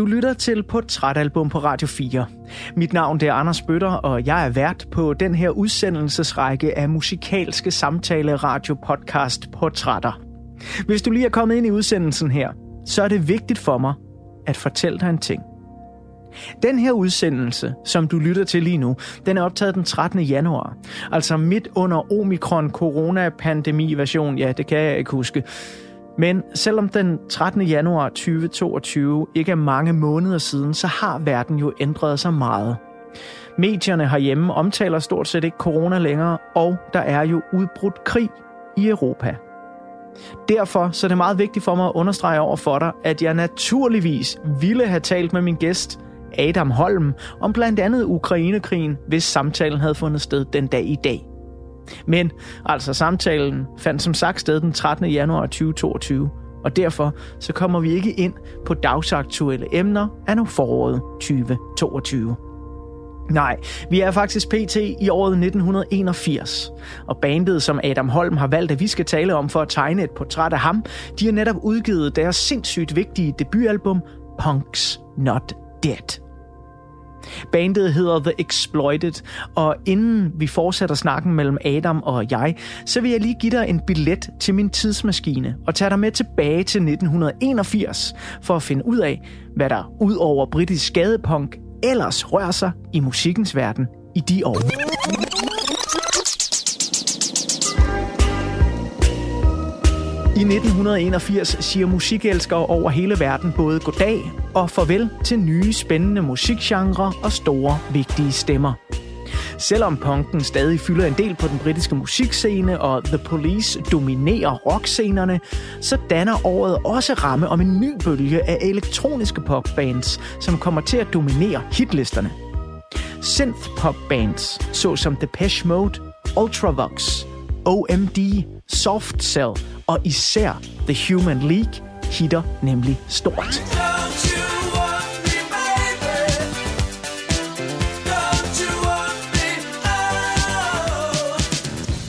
Du lytter til Portrætalbum på Radio 4. Mit navn det er Anders Bøtter, og jeg er vært på den her udsendelsesrække af musikalske samtale radio podcast Portrætter. Hvis du lige er kommet ind i udsendelsen her, så er det vigtigt for mig at fortælle dig en ting. Den her udsendelse, som du lytter til lige nu, den er optaget den 13. januar. Altså midt under omikron corona pandemi version, ja, det kan jeg ikke huske. Men selvom den 13. januar 2022 ikke er mange måneder siden, så har verden jo ændret sig meget. Medierne herhjemme omtaler stort set ikke corona længere, og der er jo udbrudt krig i Europa. Derfor så er det meget vigtigt for mig at understrege over for dig, at jeg naturligvis ville have talt med min gæst, Adam Holm, om blandt andet Ukrainekrigen, hvis samtalen havde fundet sted den dag i dag. Men altså samtalen fandt som sagt sted den 13. januar 2022, og derfor så kommer vi ikke ind på dagsaktuelle emner af nu foråret 2022. Nej, vi er faktisk PT i året 1981, og bandet, som Adam Holm har valgt, at vi skal tale om for at tegne et portræt af ham, de har netop udgivet deres sindssygt vigtige debutalbum Punks Not Dead. Bandet hedder The Exploited, og inden vi fortsætter snakken mellem Adam og jeg, så vil jeg lige give dig en billet til min tidsmaskine og tage dig med tilbage til 1981 for at finde ud af, hvad der ud over britisk skadepunk ellers rører sig i musikkens verden i de år. I 1981 siger musikelskere over hele verden både goddag og farvel til nye spændende musikgenre og store vigtige stemmer. Selvom punken stadig fylder en del på den britiske musikscene, og The Police dominerer rockscenerne, så danner året også ramme om en ny bølge af elektroniske popbands, som kommer til at dominere hitlisterne. Synth-popbands, såsom Depeche Mode, Ultravox, OMD, Soft Cell og især The Human League hitter nemlig stort.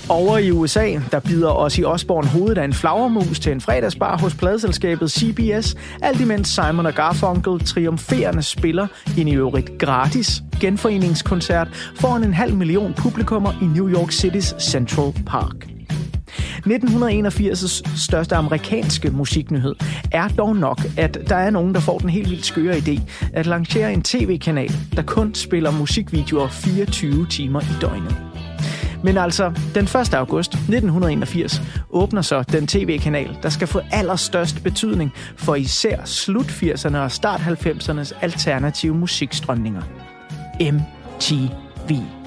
Over i USA, der bider os i Osborne hovedet af en flagermus til en fredagsbar hos pladselskabet CBS, alt imens Simon og Garfunkel triumferende spiller en i øvrigt gratis genforeningskoncert foran en halv million publikummer i New York City's Central Park. 1981's største amerikanske musiknyhed er dog nok, at der er nogen, der får den helt vildt skøre idé at lancere en tv-kanal, der kun spiller musikvideoer 24 timer i døgnet. Men altså, den 1. august 1981 åbner så den tv-kanal, der skal få allerstørst betydning for især slut 80'erne og start 90'ernes alternative musikstrømninger. MTV.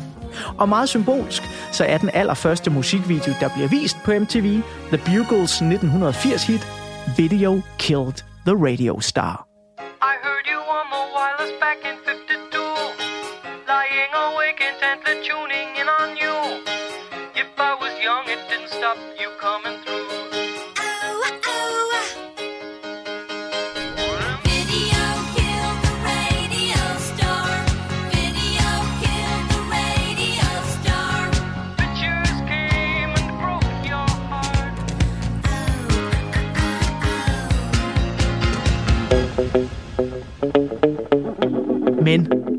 Og meget symbolsk, så er den allerførste musikvideo, der bliver vist på MTV, The Bugles 1980 hit, Video Killed the Radio Star. I heard you on the wireless back in 52, lying awake intently tuning in on you. If I was young, it didn't stop you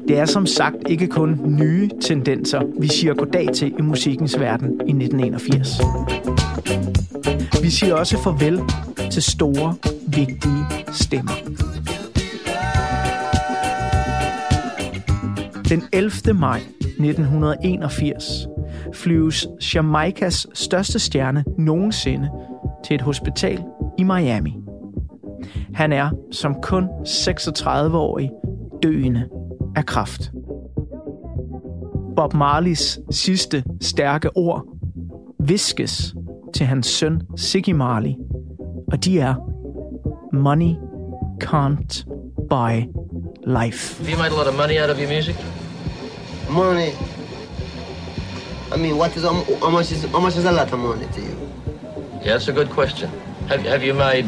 det er som sagt ikke kun nye tendenser, vi siger goddag til i musikkens verden i 1981. Vi siger også farvel til store, vigtige stemmer. Den 11. maj 1981 flyves Jamaicas største stjerne nogensinde til et hospital i Miami. Han er som kun 36-årig døende af kraft. Bob Marleys sidste stærke ord viskes til hans søn Siggy Marley, og de er Money can't buy life. Have you made a lot of money out of your music? Money. I mean, what is how much is how much is a lot of money to you? Yeah, that's a good question. Have have you made,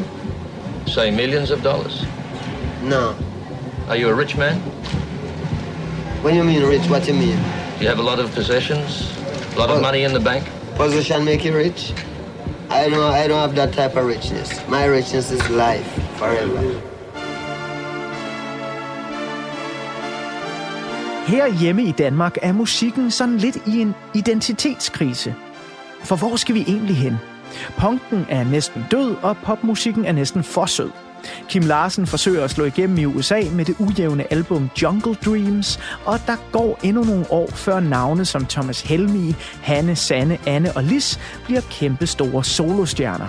say, millions of dollars? No. Are you a rich man? What do you mean rich? What do you mean? You have a lot of possessions, a lot well, of money in the bank. Possession make you rich? I know I don't have that type of richness. My richness is life forever. Her hjemme i Danmark er musikken sådan lidt i en identitetskrise. For hvor skal vi egentlig hen? Punken er næsten død, og popmusikken er næsten for sød. Kim Larsen forsøger at slå igennem i USA med det ujævne album Jungle Dreams, og der går endnu nogle år før navne som Thomas Helmi, Hanne, Sanne, Anne og Lis bliver kæmpe store solostjerner.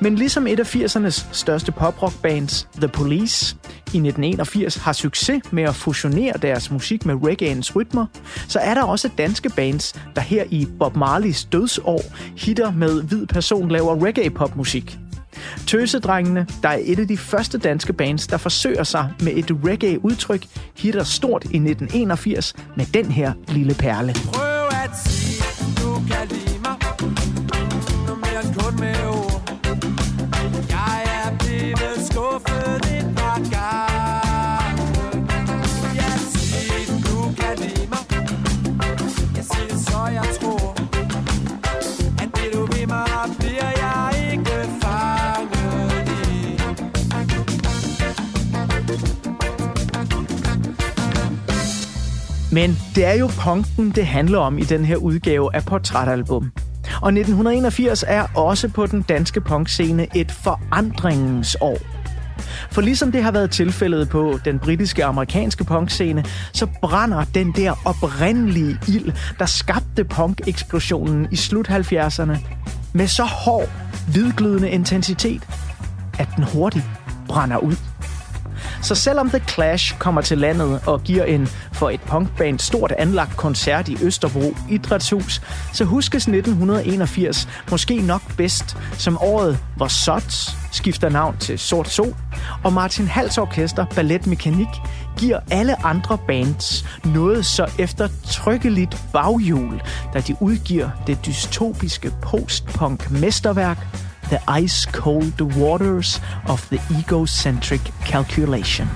Men ligesom et af 80'ernes største poprockbands, The Police, i 1981 har succes med at fusionere deres musik med reggaeens rytmer, så er der også danske bands, der her i Bob Marleys dødsår hitter med hvid person laver reggae-popmusik. Tøsedrengene, der er et af de første danske bands, der forsøger sig med et reggae-udtryk, hitter stort i 1981 med den her lille perle. Prøv Men det er jo punken, det handler om i den her udgave af Portrætalbum. Og 1981 er også på den danske punkscene et forandringens år. For ligesom det har været tilfældet på den britiske og amerikanske punkscene, så brænder den der oprindelige ild, der skabte punk-eksplosionen i slut 70'erne, med så hård, hvidglødende intensitet, at den hurtigt brænder ud. Så selvom The Clash kommer til landet og giver en for et punkband stort anlagt koncert i Østerbro Idrætshus, så huskes 1981 måske nok bedst som året, hvor Sots skifter navn til Sort Sol, og Martin Hals Orkester Ballet Mekanik giver alle andre bands noget så eftertrykkeligt baghjul, da de udgiver det dystopiske postpunk mesterværk The Ice Cold Waters of the Egocentric Calculation.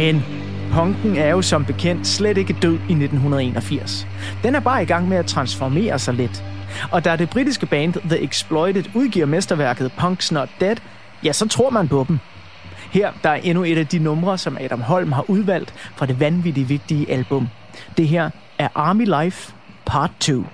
Men punken er jo som bekendt slet ikke død i 1981. Den er bare i gang med at transformere sig lidt. Og da det britiske band The Exploited udgiver mesterværket Punk's Not Dead, ja, så tror man på dem. Her der er endnu et af de numre, som Adam Holm har udvalgt fra det vanvittigt vigtige album. Det her er Army Life Part 2.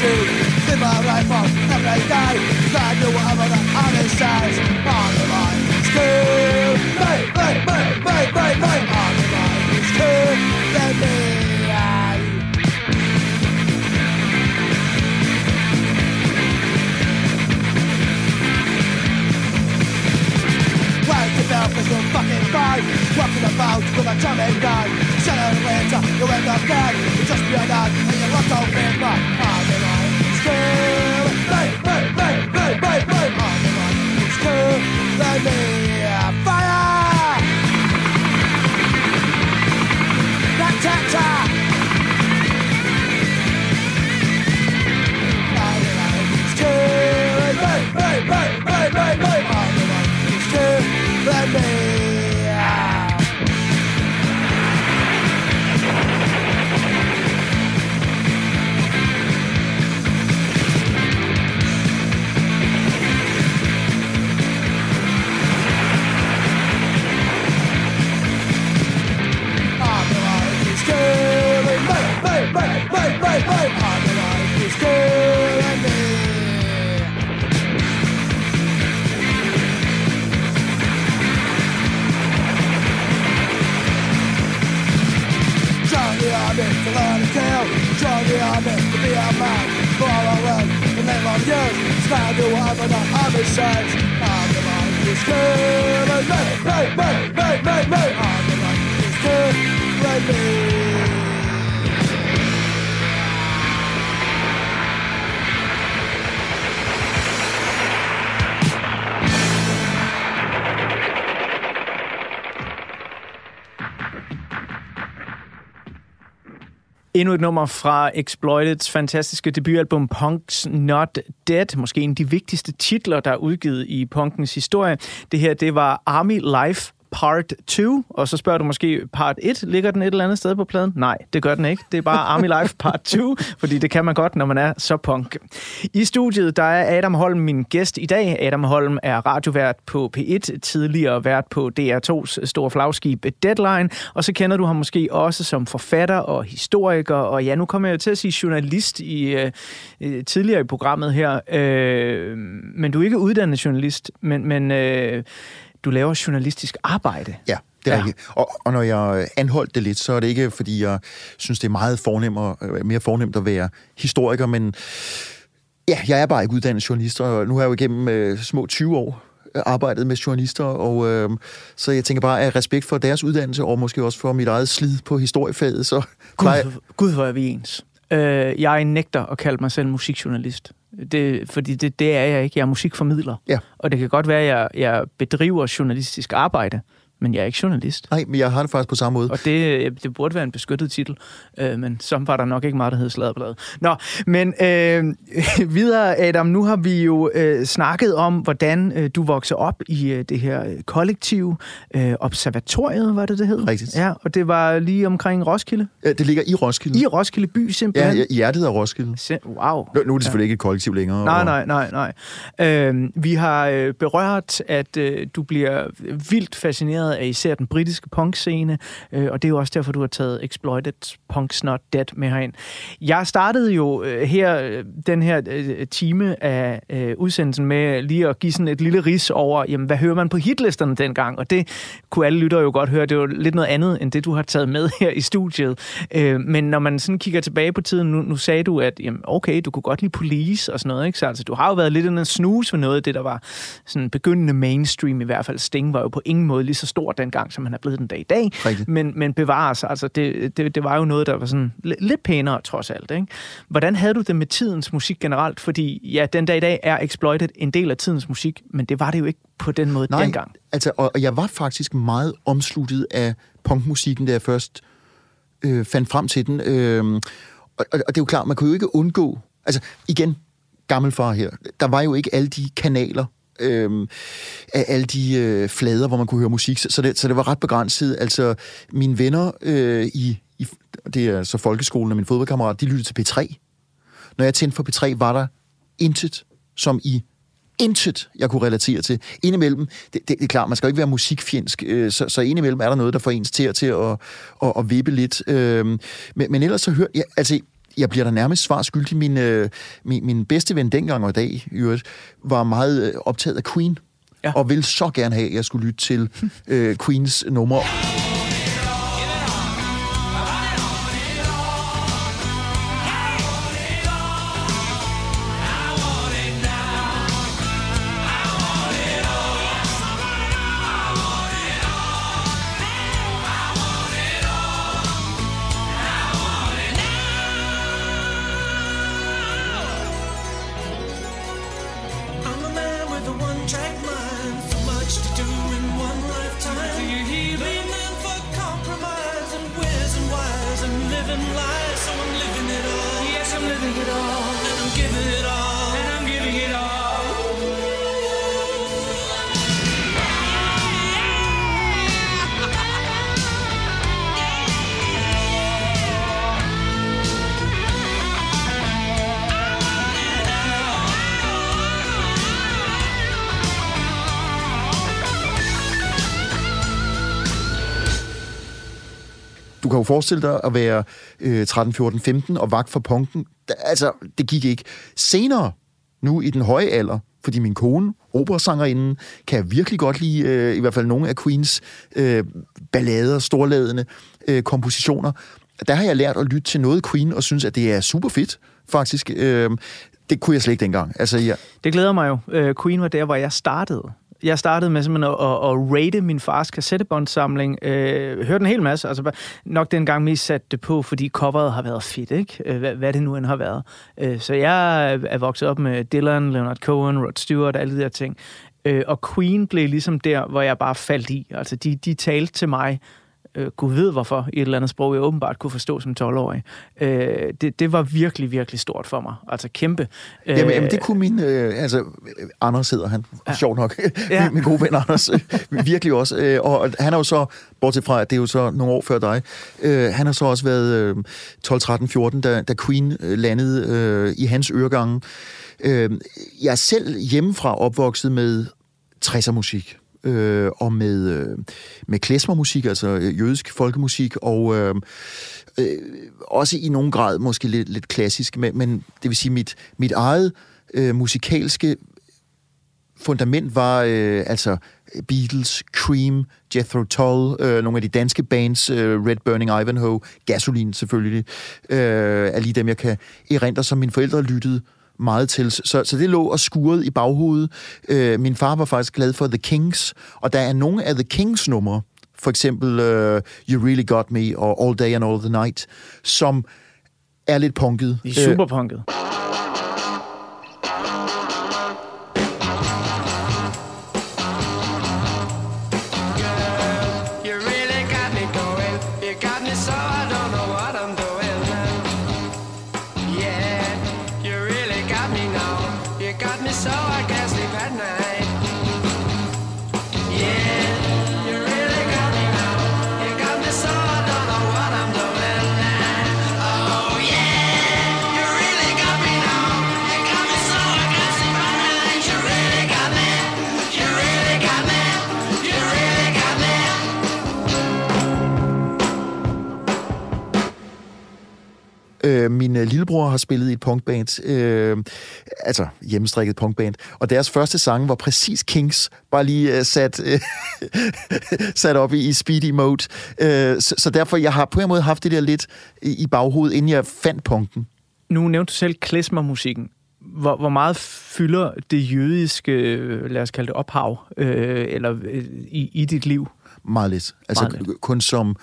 you're a killing machine Spin my rifle every day Glad you whatever the army says by the homicides of the life is killing me, me, me, me, me, me. Of the life is killing me. Endnu et nummer fra Exploiteds fantastiske debutalbum Punk's Not Dead. Måske en af de vigtigste titler, der er udgivet i punkens historie. Det her, det var Army Life Part 2, og så spørger du måske, Part 1, ligger den et eller andet sted på pladen? Nej, det gør den ikke. Det er bare Army Life Part 2, fordi det kan man godt, når man er så punk. I studiet, der er Adam Holm min gæst i dag. Adam Holm er radiovært på P1, tidligere vært på DR2's store flagskib Deadline, og så kender du ham måske også som forfatter og historiker, og ja, nu kommer jeg til at sige journalist i øh, øh, tidligere i programmet her, øh, men du er ikke uddannet journalist, men, men øh, du laver journalistisk arbejde. Ja, det er Ja. rigtigt. Og, og når jeg anholdt det lidt, så er det ikke, fordi jeg synes, det er meget fornemmere, øh, mere fornemt at være historiker, men ja, jeg er bare ikke uddannet journalist, og nu har jeg jo igennem øh, små 20 år øh, arbejdet med journalister, og øh, så jeg tænker bare, af respekt for deres uddannelse, og måske også for mit eget slid på historiefaget, så plejer, Gud, Gud, hvor er vi ens. Øh, jeg nægter at kalde mig selv musikjournalist. Det, fordi det, det er jeg ikke. Jeg er musikformidler. Ja. Og det kan godt være, at jeg, jeg bedriver journalistisk arbejde, men jeg er ikke journalist. nej, men jeg har det faktisk på samme måde. Og det, det burde være en beskyttet titel, øh, men så var der nok ikke meget, der hed Sladderblad. Nå, men øh, videre, Adam, nu har vi jo øh, snakket om, hvordan øh, du voksede op i øh, det her øh, kollektiv, øh, Observatoriet, var det, det hed? Rigtigt. Ja, og det var lige omkring Roskilde. Ja, det ligger i Roskilde. I Roskilde by, ja, simpelthen? ja, i hjertet af Roskilde. Sim- Wow. Nu, nu er det selvfølgelig ikke et kollektiv længere. Nej, og- nej, nej, nej. Øh, vi har øh, berørt, at øh, du bliver vildt fascineret af især den britiske punkscene, øh, og det er jo også derfor, du har taget Exploited Punk's Not Dead med herind. Jeg startede jo øh, her øh, den her øh, time af øh, udsendelsen med lige at give sådan et lille ris over, jamen, hvad hører man på hitlisterne dengang? Og det kunne alle lyttere jo godt høre. Det var lidt noget andet, end det, du har taget med her i studiet. Øh, men når man sådan kigger tilbage på tiden, nu, nu sagde du, at jamen, okay, du kunne godt lide Police og sådan noget, ikke? Så altså, du har jo været lidt en snus ved noget af det, der var sådan begyndende mainstream i hvert fald. Sting var jo på ingen måde lige så stor dengang, som han er blevet den dag i dag. Rigtigt. Men, men bevares, altså det, det, det var jo noget, der var sådan li- lidt pænere trods alt. Ikke? Hvordan havde du det med tidens musik generelt? Fordi ja, den dag i dag er Exploited en del af tidens musik, men det var det jo ikke på den måde Nej, dengang. altså, og, og jeg var faktisk meget omsluttet af punkmusikken, da jeg først øh, fandt frem til den. Øh, og, og, og det er jo klart, man kunne jo ikke undgå... Altså, igen, gammelfar her. Der var jo ikke alle de kanaler, øh, af alle de øh, flader, hvor man kunne høre musik, så det, så det var ret begrænset. Altså, mine venner øh, i, i... Det er så folkeskolen og min fodboldkammerat, de lyttede til P3. Når jeg tændte for P3, var der intet, som i intet, jeg kunne relatere til. Indimellem, det, det, det er klart, man skal jo ikke være musikfjendsk, øh, så, så indimellem er der noget, der får ens til, til at, at, at vippe lidt. Øh, men, men ellers så hørte jeg, altså, jeg bliver da nærmest svar skyldig. Min, øh, min, min bedste ven dengang og i dag, i øvrigt, var meget øh, optaget af Queen. Ja. Og ville så gerne have, at jeg skulle lytte til øh, Queens nummer. Forestille dig at være øh, 13, 14, 15 og vagt for punken. Da- Altså, det gik ikke. Senere, nu i den høje alder, fordi min kone, operasangerinden, kan virkelig godt lide øh, i hvert fald nogle af Queens øh, ballader, storladende øh, kompositioner. Der har jeg lært at lytte til noget Queen og synes, at det er super fedt, faktisk. Øh, Det kunne jeg slet ikke dengang. Altså, ja, Det glæder mig jo. Øh, Queen var der, hvor jeg startede. Jeg startede med simpelthen at, at, at rate min fars kassettebåndsamling. Øh, hørte en hel masse. Altså, nok dengang mest satte det på, fordi coveret har været fedt, ikke? Øh, hvad, hvad det nu end har været. Øh, så jeg er vokset op med Dylan, Leonard Cohen, Rod Stewart, alle de der ting. Øh, og Queen blev ligesom der, hvor jeg bare faldt i. Altså, de, de talte til mig øh, Gud ved hvorfor, i et eller andet sprog, jeg åbenbart kunne forstå som 12-årig. Øh, det, det var virkelig, virkelig stort for mig. Altså kæmpe. Øh, Jamen, jamen, det kunne min... Øh, altså, Anders hedder han. Ja. Sjovt nok. Ja. Ja. min gode ven Anders. øh, virkelig også. Øh, og han er jo så, bortset fra, at det er jo så nogle år før dig, øh, han har så også været øh, 12, 13, 14, da, da Queen øh, landede øh, i hans øregange. Øh, jeg er selv hjemmefra opvokset med 60'er musik. Øh, og med, øh, med klesmermusik, altså øh, jødisk folkemusik, og øh, øh, også i nogen grad måske lidt, lidt klassisk, men, men det vil sige, mit, mit eget øh, musikalske fundament var øh, altså Beatles, Cream, Jethro Tull, øh, nogle af de danske bands, øh, Red Burning Ivanhoe, Gasoline selvfølgelig, øh, er lige dem, jeg kan erindre, som mine forældre lyttede meget til. Så, så det lå og skurede i baghovedet. Øh, min far var faktisk glad for The Kings, og der er nogle af The Kings numre, for eksempel øh, You Really Got Me og All Day and All the Night, som er lidt punket. De er superpunket. You Øh, min øh, lillebror har spillet i et punkband, øh, altså hjemmestrikket punkband, og deres første sang var præcis Kings, bare lige øh, sat, øh, sat op i, i speedy mode. Øh, så, så derfor, jeg har på en måde haft det der lidt i, baghovedet, inden jeg fandt punken. Nu nævnte du selv klezmermusikken. Hvor, hvor meget fylder det jødiske, øh, lad os kalde det ophav, øh, eller øh, i, i dit liv? Meget lidt. Altså Meget lidt. kun som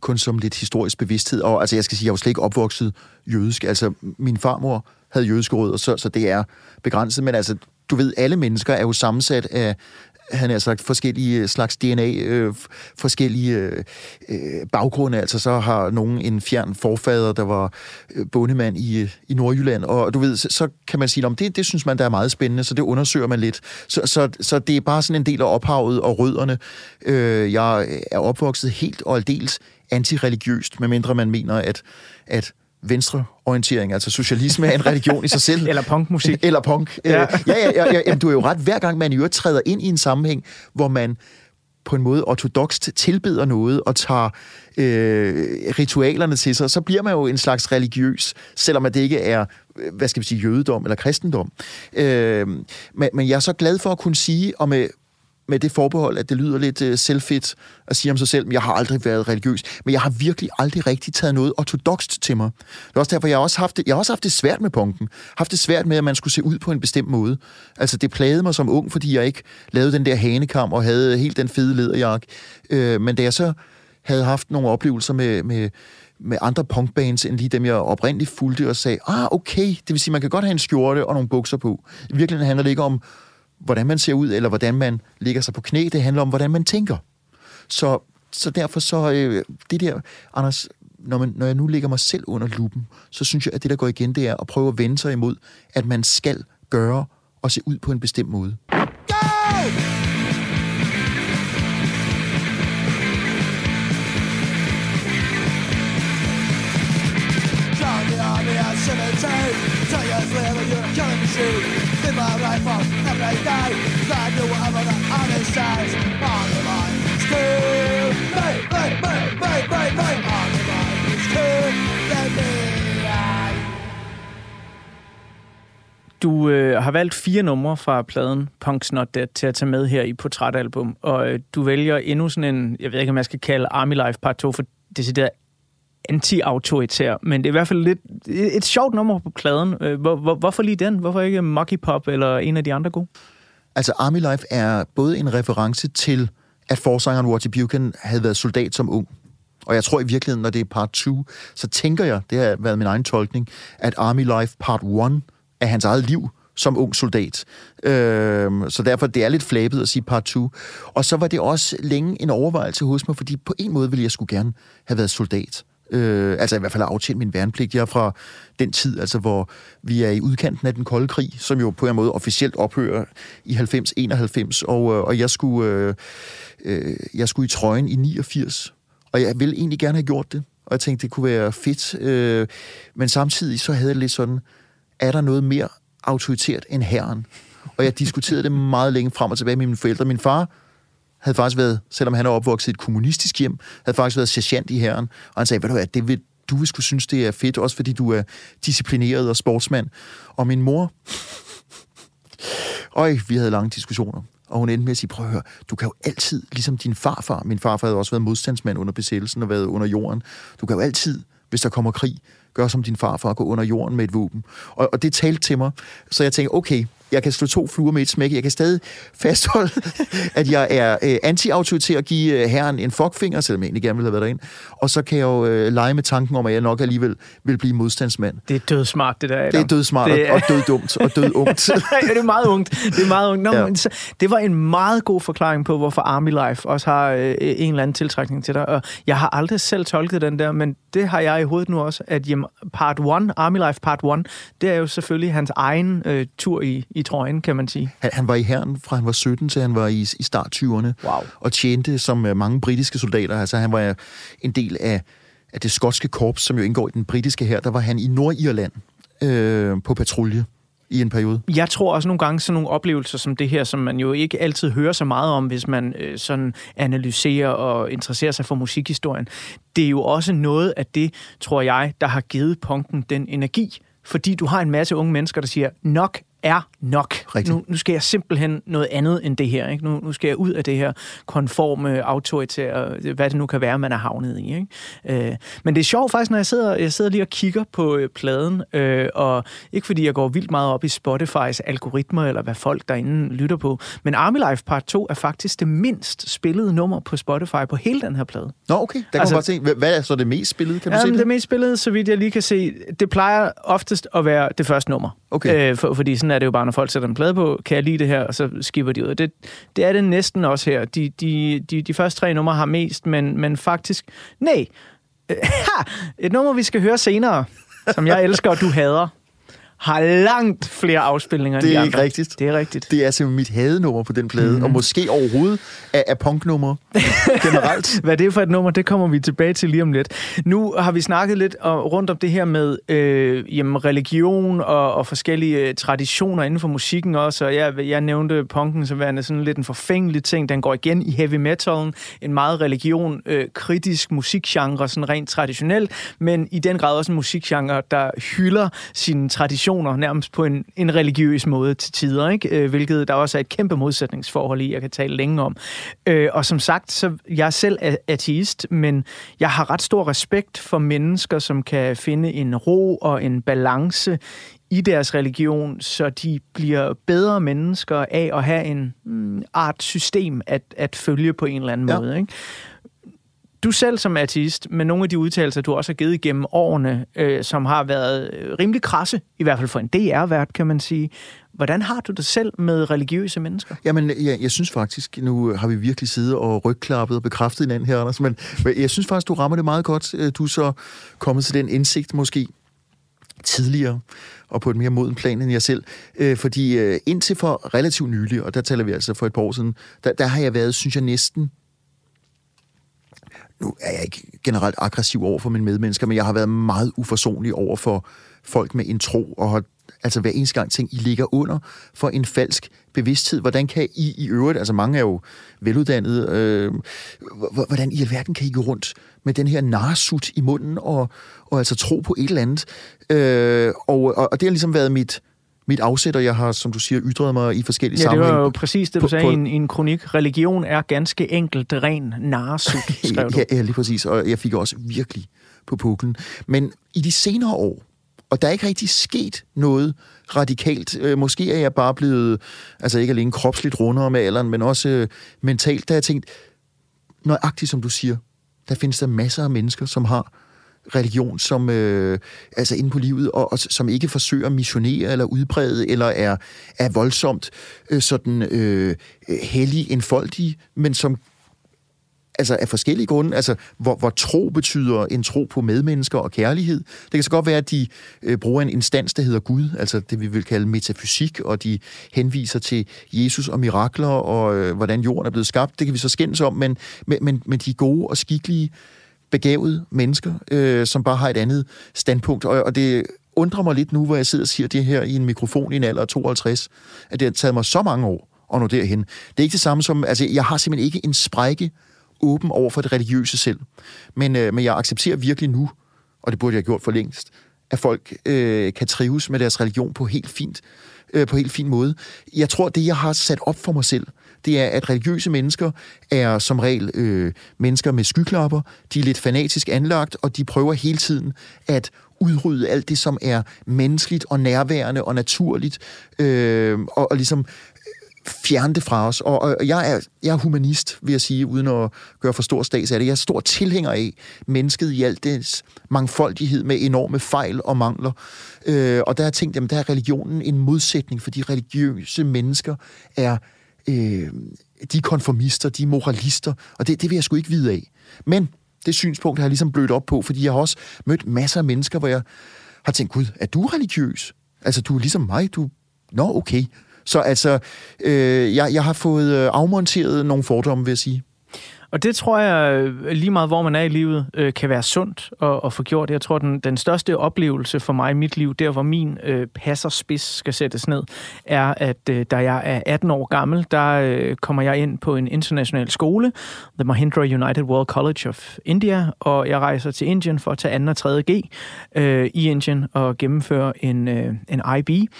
kun som lidt historisk bevidsthed. Og altså, jeg skal sige, jeg var slet ikke opvokset jødisk. Altså, min farmor havde jødiske rødder, så, så det er begrænset. Men altså, du ved, alle mennesker er jo sammensat af, han har sagt, forskellige øh, slags DNA, øh, forskellige øh, øh, baggrunde. Altså, så har nogen en fjern forfader, der var øh, bondemand i, i Nordjylland. Og du ved, så, så kan man sige, om det, det synes man, der er meget spændende, så det undersøger man lidt. Så, så, så det er bare sådan en del af ophavet og rødderne. Øh, jeg er opvokset helt og aldeles antireligiøst, medmindre man mener, at, at venstreorientering, altså socialisme, er en religion i sig selv. Eller punkmusik. Eller punk. Ja. Ja, ja, ja, ja, ja jamen, du er jo ret, hver gang man i øvrigt træder ind i en sammenhæng, hvor man på en måde ortodokst tilbeder noget og tager øh, ritualerne til sig, så bliver man jo en slags religiøs, selvom at det ikke er, øh, hvad skal vi sige, jødedom eller kristendom. Øh, men, men jeg er så glad for at kunne sige, og med, med det forbehold, at det lyder lidt øh, selvfedt at sige om sig selv, men jeg har aldrig været religiøs, men jeg har virkelig aldrig rigtig taget noget ortodokst til mig. Det er også derfor, jeg har også haft det, jeg har også haft det svært med punken. Haft det svært med, at man skulle se ud på en bestemt måde. Altså, det plagede mig som ung, fordi jeg ikke lavede den der hanekam og havde helt den fede lederjakke. Øh, men da jeg så havde haft nogle oplevelser med, med, med andre punkbands, end lige dem, jeg oprindeligt fulgte, og sagde, ah, okay, det vil sige, man kan godt have en skjorte og nogle bukser på. I virkeligheden handler det ikke om, hvordan man ser ud, eller hvordan man ligger sig på knæ. Det handler om, hvordan man tænker. Så, så derfor så, øh, det der, Anders, når, man, når jeg nu lægger mig selv under lupen, så synes jeg, at det, der går igen, det er at prøve at vende sig imod, at man skal gøre og se ud på en bestemt måde. Go! the army at 17 Two years later you're killing With my rifle, every day I do have the army says On the line, still Me, me, me, me, me, me On the line, still Let me Du øh, har valgt fire numre fra pladen Punk's Not Dead til at tage med her i portrætalbum, og øh, du vælger endnu sådan en, jeg ved ikke, om jeg skal kalde Army Life Part 2, for decideret anti-autoritær, men det er i hvert fald lidt et, et sjovt nummer på pladen. Øh, hvor, hvor, hvorfor lige den? Hvorfor ikke Monkey Pop eller en af de andre gode? Altså, Army Life er både en reference til, at forsangeren Watty Buchan havde været soldat som ung. Og jeg tror i virkeligheden, når det er part 2, så tænker jeg, det har været min egen tolkning, at Army Life part 1 er hans eget liv som ung soldat. Øhm, så derfor det er lidt flabet at sige part 2. Og så var det også længe en overvejelse hos mig, fordi på en måde ville jeg skulle gerne have været soldat. Øh, altså i hvert fald har aftjent min værnepligt. Jeg er fra den tid, altså hvor vi er i udkanten af den kolde krig, som jo på en måde officielt ophører i 90-91, og, øh, og jeg, skulle, øh, øh, jeg skulle i trøjen i 89, og jeg ville egentlig gerne have gjort det, og jeg tænkte, det kunne være fedt, øh, men samtidig så havde jeg lidt sådan, er der noget mere autoritært end herren? Og jeg diskuterede det meget længe frem og tilbage med mine forældre. Min far havde faktisk været, selvom han er opvokset i et kommunistisk hjem, havde faktisk været sergeant i herren. Og han sagde, ved du hvad, det vil, du vil skulle synes, det er fedt, også fordi du er disciplineret og sportsmand. Og min mor, øj, vi havde lange diskussioner. Og hun endte med at sige, prøv at høre, du kan jo altid, ligesom din farfar, min farfar havde også været modstandsmand under besættelsen og været under jorden, du kan jo altid, hvis der kommer krig, gøre som din farfar, gå under jorden med et våben. Og, og det talte til mig, så jeg tænkte, okay, jeg kan slå to fluer med et smæk. Jeg kan stadig fastholde, at jeg er øh, anti-autoritær og give øh, herren en fuckfinger, selvom jeg egentlig gerne ville have været derinde. Og så kan jeg jo øh, lege med tanken om, at jeg nok alligevel vil blive modstandsmand. Det er dødsmart, det der. Adam. Det er dødsmart Det er- og døddumt og død ungt. ja, det er meget ungt. Det er meget ungt. Nå, ja. men så, det var en meget god forklaring på, hvorfor Army Life også har øh, en eller anden tiltrækning til dig. Og jeg har aldrig selv tolket den der, men det har jeg i hovedet nu også, at jamen, part 1, Army Life part 1, det er jo selvfølgelig hans egen øh, tur i, i trøjen, kan man sige. Han, han var i herren fra han var 17 til han var i, i start 20'erne. Wow. Og tjente som øh, mange britiske soldater. Altså han var en del af, af det skotske korps, som jo indgår i den britiske her. Der var han i Nordirland øh, på patrulje i en periode. Jeg tror også nogle gange sådan nogle oplevelser som det her, som man jo ikke altid hører så meget om, hvis man øh, sådan analyserer og interesserer sig for musikhistorien. Det er jo også noget af det, tror jeg, der har givet punken den energi. Fordi du har en masse unge mennesker, der siger, nok er nok. Rigtigt. Nu, nu skal jeg simpelthen noget andet end det her. Ikke? Nu, nu skal jeg ud af det her konforme, autoritære, hvad det nu kan være, man er havnet i. Ikke? Øh, men det er sjovt faktisk, når jeg sidder, jeg sidder lige og kigger på øh, pladen, øh, og ikke fordi jeg går vildt meget op i Spotifys algoritmer, eller hvad folk derinde lytter på, men Army Life Part 2 er faktisk det mindst spillede nummer på Spotify på hele den her plade. Nå, okay. Der kan Altså- altså, bare se, hvad- er så det mest spillede? Kan du se det? det mest spillede, så vidt jeg lige kan se, det plejer oftest at være det første nummer. Okay. Øh, for, fordi sådan er det jo bare, når folk sætter en plade på, kan jeg lide det her, og så skipper de ud. Det, det er det næsten også her. De, de, de, de første tre numre har mest, men, men faktisk... Nej, ha! et nummer, vi skal høre senere, som jeg elsker, og du hader, har langt flere afspilninger end Det de er andre. ikke rigtigt. Det er rigtigt. Det er simpelthen mit hadenummer på den plade, mm. og måske overhovedet af, af punknummer generelt. Hvad det er for et nummer, det kommer vi tilbage til lige om lidt. Nu har vi snakket lidt og, rundt om det her med øh, jamen, religion og, og forskellige øh, traditioner inden for musikken også, og jeg, jeg nævnte punken som værende sådan lidt en forfængelig ting. Den går igen i heavy metalen, en meget religion-kritisk musikgenre, sådan rent traditionelt, men i den grad også en musikgenre, der hylder sine traditioner nærmest på en, en religiøs måde til tider, ikke? Øh, hvilket der også er et kæmpe modsætningsforhold i, jeg kan tale længe om. Øh, og som sagt, så jeg er selv ateist, men jeg har ret stor respekt for mennesker, som kan finde en ro og en balance i deres religion, så de bliver bedre mennesker af at have en mm, art system at, at følge på en eller anden Ja. måde. Ikke? Du selv som artist, med nogle af de udtalelser, du også har givet igennem årene, øh, som har været øh, rimelig krasse, i hvert fald for en DR-vært, kan man sige. Hvordan har du det selv med religiøse mennesker? Jamen, jeg, jeg synes faktisk, nu har vi virkelig siddet og rygklappet og bekræftet hinanden her, Anders, men men jeg synes faktisk, du rammer det meget godt. Øh, du er så kommet til den indsigt måske tidligere og på et mere moden plan end jeg selv. Øh, fordi øh, indtil for relativt nylig, og der taler vi altså for et par år siden, der, der har jeg været, synes jeg næsten, nu er jeg ikke generelt aggressiv over for mine medmennesker, men jeg har været meget uforsonlig over for folk med en tro, og har altså hver eneste gang ting, I ligger under for en falsk bevidsthed. Hvordan kan I i øvrigt, altså mange er jo veluddannede, øh, hvordan i alverden kan I gå rundt med den her narsut i munden og, og altså tro på et eller andet? Øh, og, og, og det har ligesom været mit, mit afsæt, og jeg har, som du siger, ytret mig i forskellige Ja, det sammenhænge. var jo præcis det, du På- sagde på- i en, i en kronik. Religion er ganske enkelt ren narsut, skrev du. Ja, ja, lige præcis. Og jeg fik også virkelig på puklen. Men i de senere år, og der er ikke rigtig sket noget radikalt. Øh, måske er jeg bare blevet, altså ikke alene kropsligt rundere med alderen, men også øh, mentalt, der har jeg tænkt, nøjagtigt som du siger, der findes der masser af mennesker, som har religion som øh, altså inde på livet, og, og som ikke forsøger at missionere eller udbrede, eller er, er voldsomt øh, sådan øh, hellig enfoldig, men som altså af forskellige grunde, altså hvor, hvor tro betyder en tro på medmennesker og kærlighed. Det kan så godt være, at de øh, bruger en instans, der hedder Gud, altså det vi vil kalde metafysik, og de henviser til Jesus og mirakler, og øh, hvordan jorden er blevet skabt. Det kan vi så skændes om, men, men, men, men de er gode og skikkelige, begavede mennesker, øh, som bare har et andet standpunkt. Og, og det undrer mig lidt nu, hvor jeg sidder og siger det her i en mikrofon i en alder af 52, at det har taget mig så mange år at nå derhen. Det er ikke det samme som, altså jeg har simpelthen ikke en sprække åben over for det religiøse selv. Men, øh, men jeg accepterer virkelig nu, og det burde jeg have gjort for længst, at folk øh, kan trives med deres religion på helt fint øh, på helt fin måde. Jeg tror, det jeg har sat op for mig selv, det er, at religiøse mennesker er som regel øh, mennesker med skyklapper. De er lidt fanatisk anlagt, og de prøver hele tiden at udrydde alt det, som er menneskeligt og nærværende og naturligt, øh, og, og ligesom øh, fjerne det fra os. Og, og jeg, er, jeg er humanist, vil jeg sige, uden at gøre for stor stats af det. Jeg er stor tilhænger af mennesket i alt dets mangfoldighed med enorme fejl og mangler. Øh, og der har jeg tænkt, at der er religionen en modsætning, fordi religiøse mennesker er... Øh, de er konformister, de er moralister, og det, det vil jeg sgu ikke vide af. Men det synspunkt har jeg ligesom blødt op på, fordi jeg har også mødt masser af mennesker, hvor jeg har tænkt, gud, er du religiøs? Altså, du er ligesom mig, du... Nå, okay. Så altså, øh, jeg, jeg har fået øh, afmonteret nogle fordomme, vil jeg sige. Og det tror jeg, øh, lige meget hvor man er i livet, øh, kan være sundt at, at få gjort. Jeg tror, den, den største oplevelse for mig i mit liv, der hvor min øh, passerspids skal sættes ned, er, at øh, da jeg er 18 år gammel, der øh, kommer jeg ind på en international skole, The Mahindra United World College of India, og jeg rejser til Indien for at tage 2. og 3. G øh, i Indien og gennemføre en, øh, en IB.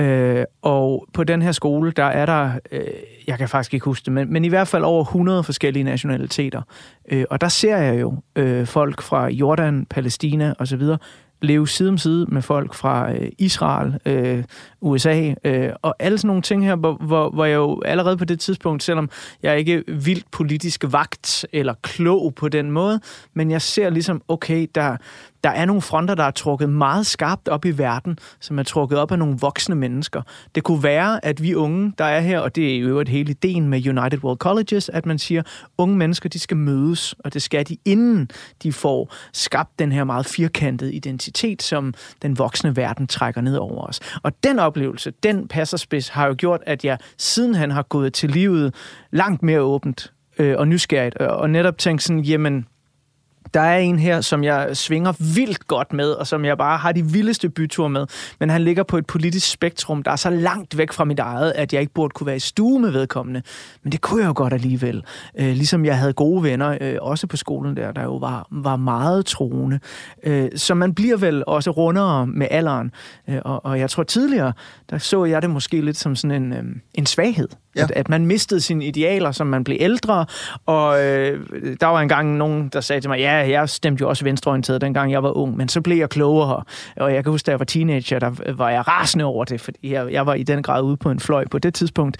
Øh, og på den her skole, der er der, øh, jeg kan faktisk ikke huske det, men, men i hvert fald over 100 forskellige nationaliteter. Øh, og der ser jeg jo øh, folk fra Jordan, Palæstina osv., leve side om side med folk fra øh, Israel, øh, USA øh, og alle sådan nogle ting her, hvor, hvor, hvor jeg jo allerede på det tidspunkt, selvom jeg er ikke vildt politisk vagt eller klog på den måde, men jeg ser ligesom, okay, der, der er nogle fronter, der er trukket meget skarpt op i verden, som er trukket op af nogle voksne mennesker. Det kunne være, at vi unge, der er her, og det er jo øvrigt hele ideen med United World Colleges, at man siger, unge mennesker, de skal mødes, og det skal de, inden de får skabt den her meget firkantede identitet, som den voksne verden trækker ned over os. Og den oplevelse, den passerspids, har jo gjort, at jeg siden han har gået til livet langt mere åbent øh, og nysgerrigt, og netop tænkt sådan, jamen, der er en her, som jeg svinger vildt godt med, og som jeg bare har de vildeste byture med. Men han ligger på et politisk spektrum, der er så langt væk fra mit eget, at jeg ikke burde kunne være i stue med vedkommende. Men det kunne jeg jo godt alligevel. Øh, ligesom jeg havde gode venner, øh, også på skolen der, der jo var, var meget troende. Øh, så man bliver vel også rundere med alderen. Øh, og, og jeg tror tidligere, der så jeg det måske lidt som sådan en, øh, en svaghed. Ja. At, at man mistede sine idealer, som man blev ældre. Og øh, der var engang nogen, der sagde til mig, ja, jeg stemte jo også venstreorienteret, dengang jeg var ung, men så blev jeg klogere. Og jeg kan huske, da jeg var teenager, der var jeg rasende over det, fordi jeg, jeg var i den grad ude på en fløj på det tidspunkt.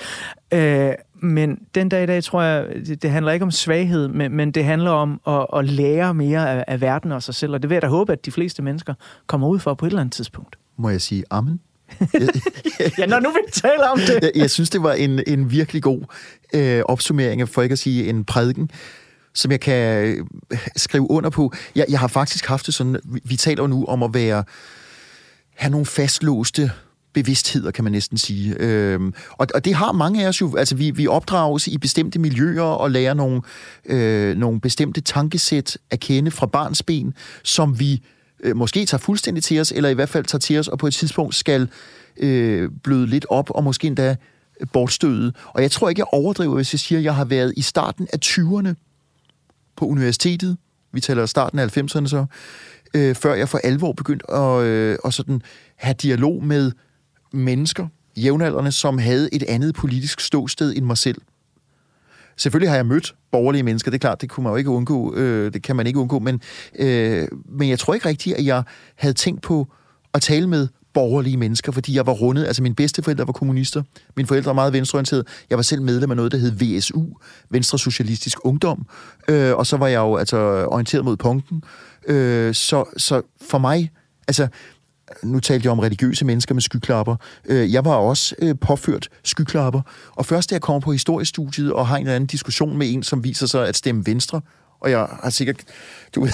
Øh, men den dag i dag tror jeg, det, det handler ikke om svaghed, men, men det handler om at, at lære mere af, af verden og sig selv. Og det vil jeg da håbe, at de fleste mennesker kommer ud for på et eller andet tidspunkt. Må jeg sige amen? Ja, når nu vi taler om det. jeg, jeg synes, det var en, en virkelig god øh, opsummering, for ikke at sige en prædiken, som jeg kan øh, skrive under på. Jeg, jeg har faktisk haft det sådan, vi, vi taler nu om at være, have nogle fastlåste bevidstheder, kan man næsten sige. Øhm, og, og det har mange af os jo. Altså, vi, vi opdrages i bestemte miljøer og lærer nogle, øh, nogle bestemte tankesæt at kende fra barns ben, som vi øh, måske tager fuldstændig til os, eller i hvert fald tager til os, og på et tidspunkt skal øh, bløde lidt op, og måske endda bortstøde. Og jeg tror ikke, jeg overdriver, hvis jeg siger, at jeg har været i starten af 20'erne på universitetet, vi taler starten af 90'erne så, øh, før jeg for alvor begyndte at, øh, at sådan have dialog med mennesker, jævnaldrende, som havde et andet politisk ståsted end mig selv. Selvfølgelig har jeg mødt borgerlige mennesker, det er klart, det kunne man jo ikke undgå, øh, det kan man ikke undgå, men, øh, men jeg tror ikke rigtigt, at jeg havde tænkt på at tale med borgerlige mennesker, fordi jeg var rundet, altså mine bedsteforældre var kommunister, mine forældre var meget venstreorienterede, jeg var selv medlem af noget, der hed VSU, Venstre Socialistisk Ungdom, øh, og så var jeg jo altså orienteret mod punken, øh, så, så for mig, altså nu talte jeg om religiøse mennesker med skyklapper. Øh, Jeg var også øh, påført skyklapper. Og først da jeg kommer på historiestudiet og har en eller anden diskussion med en, som viser sig at stemme venstre, og jeg har sikkert du ved,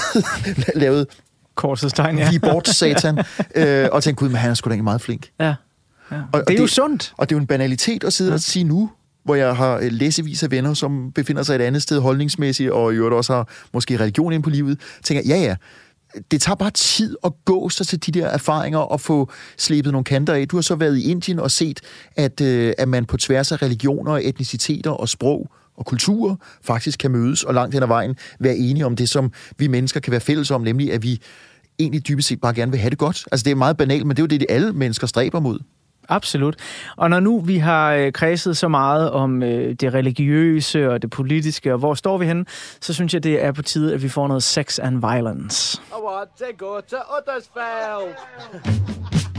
lavet Korsets tegn, ja. vi bort satan, øh, og tænkte, gud, men han er sgu da ikke meget flink. ja. ja. Og, og det er jo sundt. Og det er jo en banalitet at sidde ja. og sige nu, hvor jeg har læsevis af venner, som befinder sig et andet sted holdningsmæssigt, og i øvrigt også har måske religion ind på livet, tænker jeg, ja ja, det tager bare tid at gå sig til de der erfaringer og få slebet nogle kanter af. Du har så været i Indien og set, at, øh, at man på tværs af religioner, etniciteter og sprog og kulturer faktisk kan mødes og langt hen ad vejen være enige om det, som vi mennesker kan være fælles om, nemlig at vi egentlig dybest set bare gerne vil have det godt. Altså det er meget banalt, men det er jo det, de alle mennesker stræber mod. Absolut. Og når nu vi har øh, kredset så meget om øh, det religiøse og det politiske, og hvor står vi henne, så synes jeg, det er på tide, at vi får noget sex and violence. I want to go to Uddersfeld.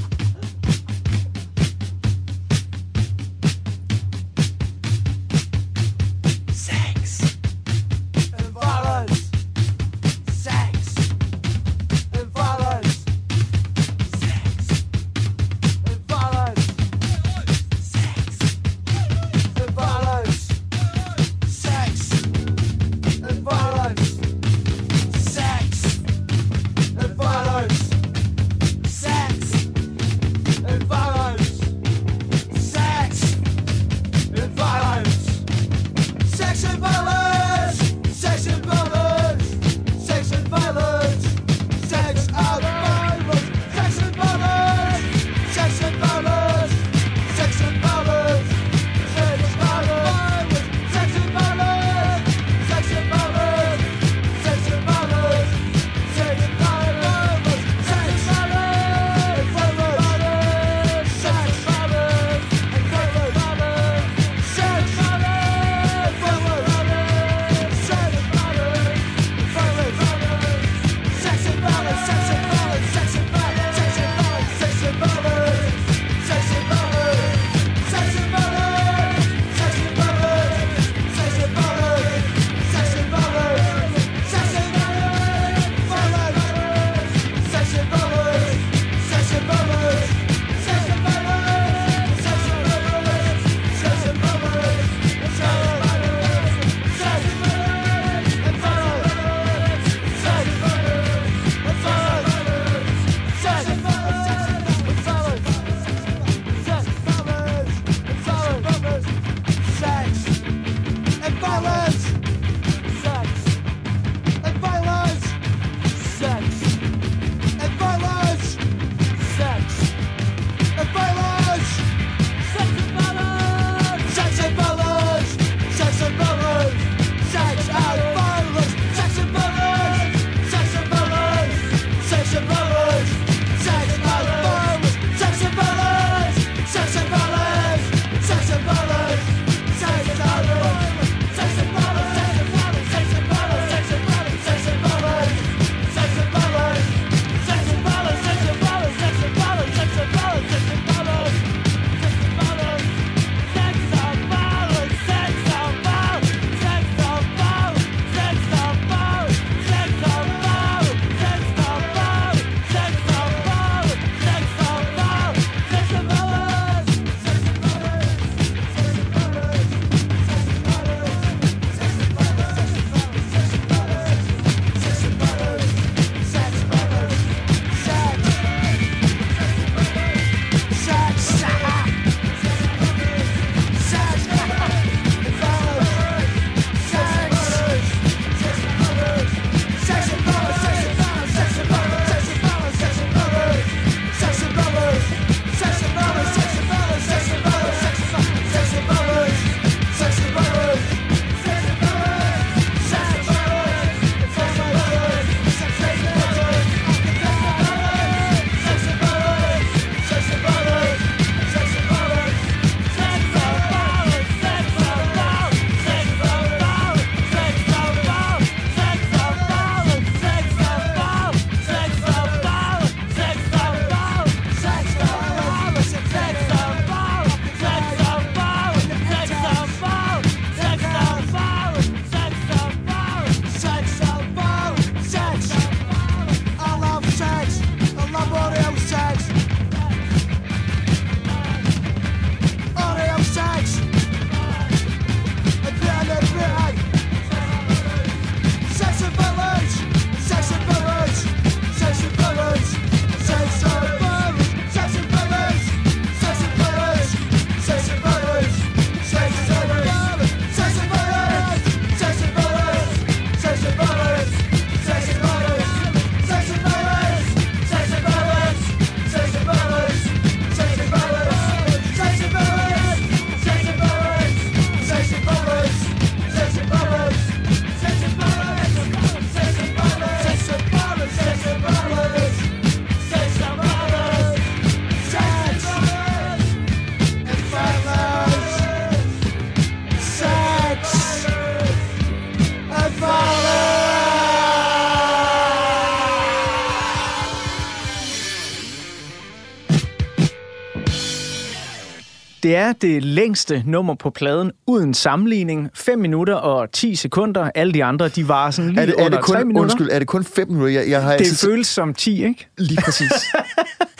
Det er det længste nummer på pladen uden sammenligning. 5 minutter og 10 sekunder. Alle de andre, de var sådan lige Er det, er under det 3 kun, minutter. undskyld, er det kun fem minutter? Jeg, jeg har Det altså- føles som 10, ikke? Lige præcis.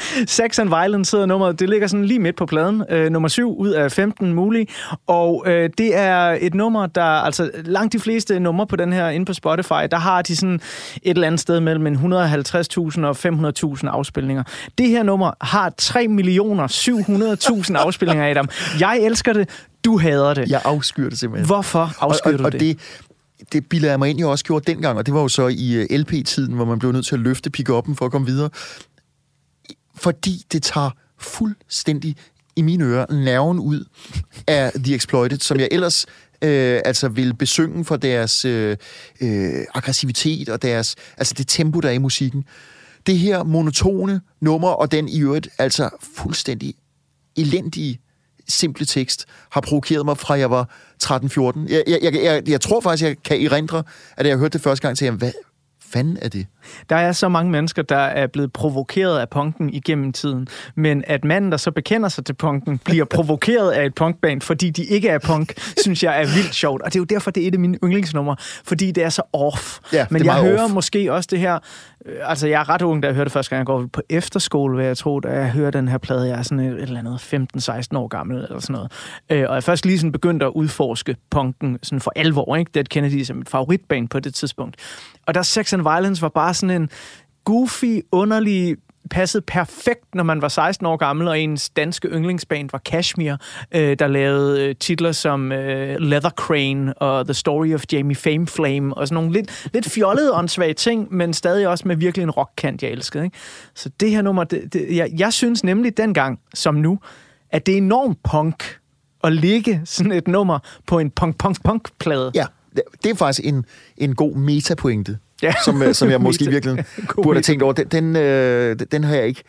Sex and Violence hedder nummeret. Det ligger sådan lige midt på pladen. Øh, nummer 7 ud af 15 mulige. Og øh, det er et nummer, der... Altså, langt de fleste numre på den her inde på Spotify, der har de sådan et eller andet sted mellem en 150.000 og 500.000 afspilninger. Det her nummer har 3.700.000 afspilninger, Adam. Jeg elsker det. Du hader det. Jeg afskyr det simpelthen. Hvorfor afskyr og, du og, det? Og det, det bilder jeg mig ind, jeg også gjorde dengang, og det var jo så i øh, LP-tiden, hvor man blev nødt til at løfte pick-up'en for at komme videre. Fordi det tager fuldstændig i mine ører nerven ud af The Exploited, som jeg ellers øh, altså vil besynge for deres øh, øh, aggressivitet og deres, altså det tempo, der er i musikken. Det her monotone nummer, og den i øvrigt altså fuldstændig elendige simple tekst har provokeret mig fra jeg var 13-14. Jeg, jeg, jeg, jeg, jeg tror faktisk, jeg kan erindre, at jeg hørte det første gang, til jeg, hvad fanden er det? Der er så mange mennesker, der er blevet provokeret af punken igennem tiden. Men at manden, der så bekender sig til punken, bliver provokeret af et punkband, fordi de ikke er punk, synes jeg er vildt sjovt. Og det er jo derfor, det er et af mine yndlingsnumre, fordi det er så off. Ja, Men jeg hører off. måske også det her... øh, Altså, jeg er ret ung, da jeg hørte det første gang. Jeg går på efterskole, vil jeg tro, da jeg hører den her plade. Jeg er sådan et, et eller andet 15-16 år gammel, eller sådan noget. Øh, og jeg først lige sådan begyndte at udforske punken sådan for alvor, ikke? Dead Kennedy som et favoritband på det tidspunkt. Og der Sex and Violence var bare sådan en goofy, underlig passede perfekt, når man var 16 år gammel, og ens danske yndlingsband var Kashmir, øh, der lavede øh, titler som øh, Leather Crane og The Story of Jamie Fame Flame, og sådan nogle lidt, lidt fjollede åndssvage ting, men stadig også med virkelig en rockkant, jeg elskede. Ikke? Så det her nummer, det, det, jeg, jeg synes nemlig dengang, som nu, at det er enormt punk at ligge sådan et nummer på en punk-punk-punk-plade. Ja, det, det er faktisk en, en god metapointe, Ja. som, øh, som jeg måske virkelig burde have tænkt over. Den, den, øh, den har jeg ikke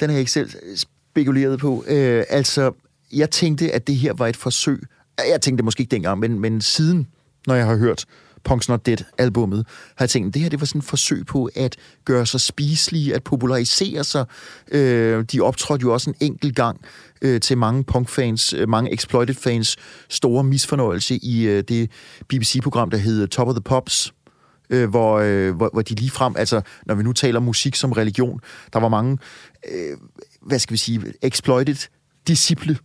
den har jeg ikke selv spekuleret på. Øh, altså, jeg tænkte, at det her var et forsøg. Jeg tænkte måske ikke dengang, men, men siden, når jeg har hørt Punk's Not Dead-albummet, har jeg tænkt, at det her det var sådan et forsøg på at gøre sig spiselige, at popularisere sig. Øh, de optrådte jo også en enkelt gang øh, til mange punkfans, øh, mange exploited-fans store misfornøjelse i øh, det BBC-program, der hed Top of the Pops, øh, hvor, øh, hvor, hvor de lige frem, altså når vi nu taler musik som religion, der var mange, øh, hvad skal vi sige, exploited disciple,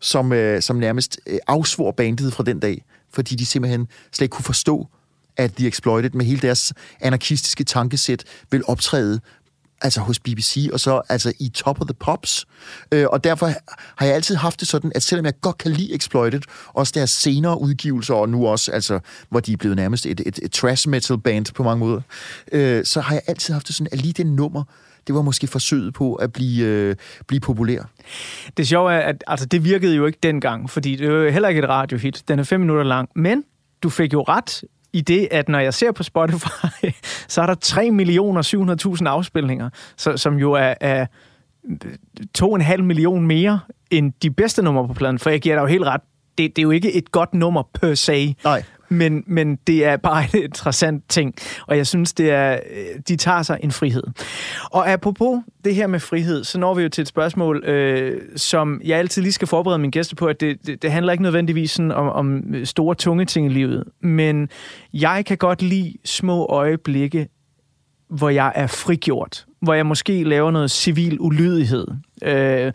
som, øh, som nærmest øh, afsvor bandet fra den dag, fordi de simpelthen slet ikke kunne forstå, at The Exploited med hele deres anarkistiske tankesæt vil optræde altså hos BBC, og så altså i Top of the Pops. Øh, og derfor har jeg altid haft det sådan, at selvom jeg godt kan lide Exploited, også deres senere udgivelser, og nu også, altså, hvor de er blevet nærmest et, et, et trash metal band på mange måder, øh, så har jeg altid haft det sådan, at lige det nummer, det var måske forsøget på at blive, øh, blive populær. Det sjove er, at altså, det virkede jo ikke dengang, fordi det var heller ikke et radiohit. Den er fem minutter lang. Men du fik jo ret i det, at når jeg ser på Spotify, så er der 3.700.000 afspilninger, så, som jo er, er 2,5 million mere end de bedste numre på pladen. For jeg giver dig jo helt ret. Det, det er jo ikke et godt nummer per se. Nej. Men, men det er bare en interessant ting, og jeg synes, det er, øh, de tager sig en frihed. Og apropos det her med frihed, så når vi jo til et spørgsmål, øh, som jeg altid lige skal forberede mine gæster på, at det, det, det handler ikke nødvendigvis sådan om, om store, tunge ting i livet, men jeg kan godt lide små øjeblikke, hvor jeg er frigjort, hvor jeg måske laver noget civil ulydighed. Øh,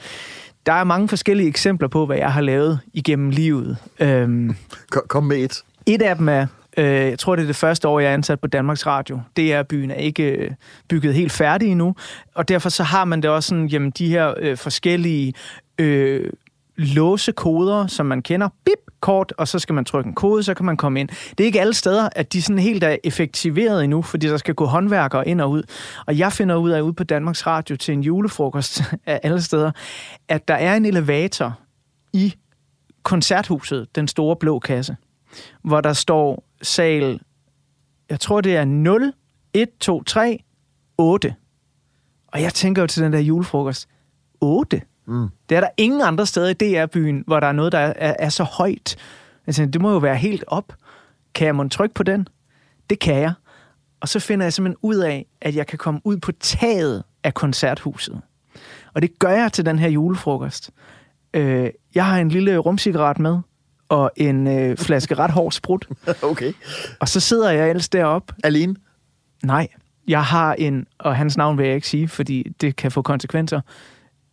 der er mange forskellige eksempler på, hvad jeg har lavet igennem livet. Øhm, kom med et et af dem er, øh, jeg tror det er det første år, jeg er ansat på Danmarks Radio. DR-byen er ikke øh, bygget helt færdig endnu, og derfor så har man det også sådan, jamen de her øh, forskellige øh, låsekoder, som man kender, bip, kort, og så skal man trykke en kode, så kan man komme ind. Det er ikke alle steder, at de sådan helt er effektiveret endnu, fordi der skal gå håndværkere ind og ud. Og jeg finder ud af ude på Danmarks Radio til en julefrokost af alle steder, at der er en elevator i koncerthuset, den store blå kasse, hvor der står sal, jeg tror det er 0, 1, 2, 3, 8. Og jeg tænker jo til den der julefrokost, 8? Mm. Det er der ingen andre steder i DR-byen, hvor der er noget, der er, er, er så højt. Jeg tænker, det må jo være helt op. Kan jeg må trykke på den? Det kan jeg. Og så finder jeg simpelthen ud af, at jeg kan komme ud på taget af koncerthuset. Og det gør jeg til den her julefrokost. Øh, jeg har en lille rumcigaret med, og en øh, flaske ret hård sprut. Okay. Og så sidder jeg ellers deroppe. Alene? Nej, jeg har en, og hans navn vil jeg ikke sige, fordi det kan få konsekvenser,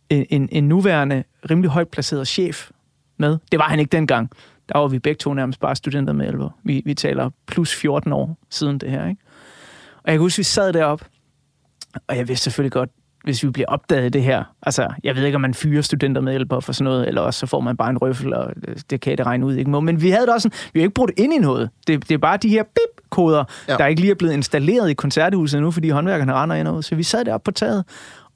en, en, en nuværende, rimelig højt placeret chef med. Det var han ikke dengang. Der var vi begge to nærmest bare studenter med 11. Vi, vi taler plus 14 år siden det her, ikke? Og jeg kan huske, vi sad deroppe, og jeg vidste selvfølgelig godt, hvis vi bliver opdaget i det her, altså, jeg ved ikke, om man fyrer studenter med hjælper for sådan noget, eller også så får man bare en røffel, og det kan det regne ud, ikke? Men vi havde det også sådan, vi har ikke brugt ind i noget. Det, det er bare de her bip-koder, Ja. der ikke lige er blevet installeret i koncerthuset nu, fordi håndværkerne render ind og. Så vi sad deroppe på taget,